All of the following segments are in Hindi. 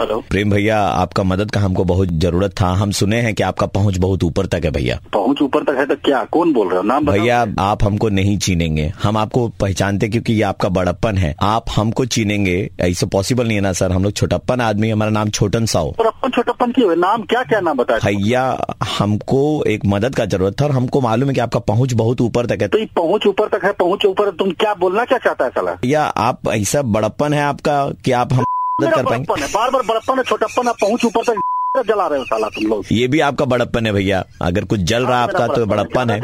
प्रेम भैया आपका मदद का हमको बहुत ज़रूरत था। हम सुने हैं कि आपका पहुँच बहुत ऊपर तक है भैया। पहुँच ऊपर तक है तो क्या? कौन बोल रहे हो? नाम भैया आप हमको नहीं चीनेंगे। हम आपको पहचानते क्योंकि ये आपका बड़प्पन है। आप हमको चीनेंगे। ऐसे पॉसिबल नहीं है ना सर हम लोग छोटप्पन आदमी हमारा नाम छोटन साओ छोटप्पन छोटप्पन की नाम क्या क्या नाम बताया भैया हमको एक मदद का ज़रूरत था और हमको मालूम है की आपका पहुँच बहुत ऊपर तक है। तो पहुँच ऊपर तक है पहुँच ऊपर तुम क्या बोलना क्या चाहता है सला? भैया आप ऐसा बड़प्पन है आपका की आप हम कर पाएँगे? बार बार बड़प्पन है छोटप्पन है पहुँच ऊपर तक जला रहे हो साला तुम लोग। ये भी आपका बड़प्पन है भैया। अगर कुछ जल रहा है आपका तो बड़प्पन है।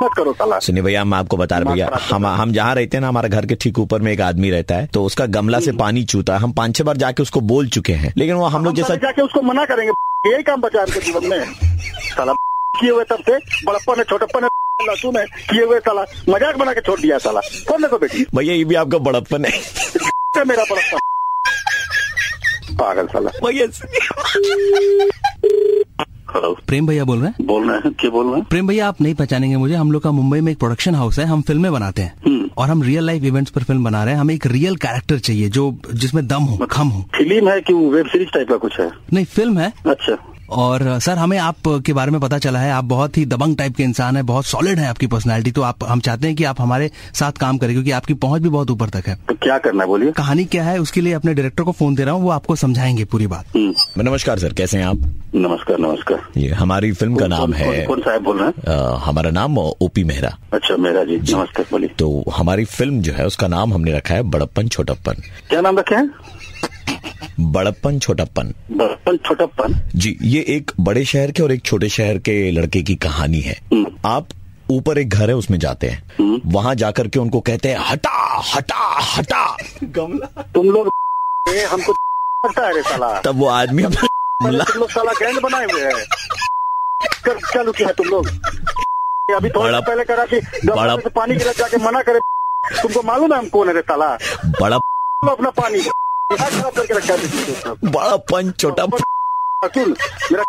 मत करो साला। सुनिए भैया मैं आपको बता रहा भैया हम हम जहाँ रहते हैं ना हमारे घर के ठीक ऊपर में एक आदमी रहता है तो उसका गमला से पानी चूता है। हम पाँच छह बार जाके उसको बोल चुके हैं लेकिन वो हम लोग हम जैसा जाके उसको मना करेंगे। यही काम बचा इनके जीवन में। साला किए हुए तब से बड़प्पन है छोटप्पन है लहसुन है किए हुए साला। मज़ाक बना के छोड़ दिया साला। कौन देखो बेटी? भैया ये भी आपका बड़प्पन है। मेरा बड़प्पन। पागल साला। भैया हेलो प्रेम भैया बोल रहे हैं? बोल रहे हैं? क्या बोल रहे हैं? प्रेम भैया आप नहीं पहचानेंगे मुझे। हम लोग का मुंबई में एक प्रोडक्शन हाउस है हम फ़िल्में बनाते हैं। हम्म। और हम रियल लाइफ इवेंट्स पर फ़िल्म बना रहे हैं। हमें एक रियल कैरेक्टर चाहिए जो जिसमें दम हो खम हो। फ़िल्म है कि वेब सीरीज़ टाइप का कुछ है? नहीं फ़िल्म है। अच्छा। और सर हमें आप के बारे में पता चला है आप बहुत ही दबंग टाइप के इंसान है बहुत सॉलिड है आपकी पर्सनैलिटी तो आप हम चाहते हैं कि आप हमारे साथ काम करें क्योंकि आपकी पहुँच भी बहुत ऊपर तक है। तो क्या करना है बोलिए। कहानी क्या है उसके लिए अपने डायरेक्टर को फ़ोन दे रहा हूँ वो आपको समझाएँगे पूरी बात। हम्म, नमस्कार सर कैसे हैं आप? नमस्कार नमस्कार। ये हमारी फ़िल्म का नाम है कौन- कौन साहब बोल रहे हैं? हमारा नाम ओपी मेहरा अच्छा मेहरा जी नमस्ते बोलिए। तो हमारी फ़िल्म जो है उसका नाम हमने रखा है बड़प्पन छोटप्पन। क्या नाम रखे हैं? बड़प्पन छोटप्पन। बड़प्पन छोटप्पन। जी ये एक बड़े शहर के और एक छोटे शहर के लड़के की कहानी है। हम्म। आप ऊपर एक घर है उसमें जाते हैं। वहाँ जाकर के उनको कहते हैं हटा हटा हटा। गमला। तुम लोग हमको साला। तब वो आदमी तुम लोग साला बनाए हुए हैं। कर चालू किया है तुम लोग। अभी थोड़ा बड़ा- पहले करा कि बड़ा- गमले से पानी गिरा जाके मना करे। तुमको मालूम है हम कौन है रे साला। बड़ा अपना पानी दिमाग खराब करके रखा है तुम लोग। बड़प्पन छोटा अतुल मेरा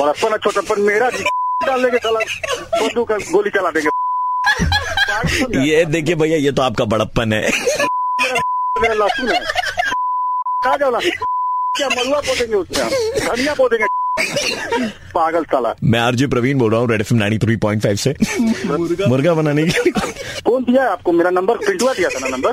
बड़प्पन है छोटापन मेरा डाल देंगे साला बंदूक का गोली चला देंगे। ये देखिए भैया ये तो आपका बड़प्पन है। मेरा लहसुन है। कहा जाओ ला क्या मलुआ पोतेंगे उसमें धनिया पोतेंगे पागल साला। मैं आरजे प्रवीण बोल रहा हूँ Red FM nine three point five से। मुर्गा। बनाने के लिए। कौन दिया आपको? मेरा नंबर पिंटुआ दिया था ना नंबर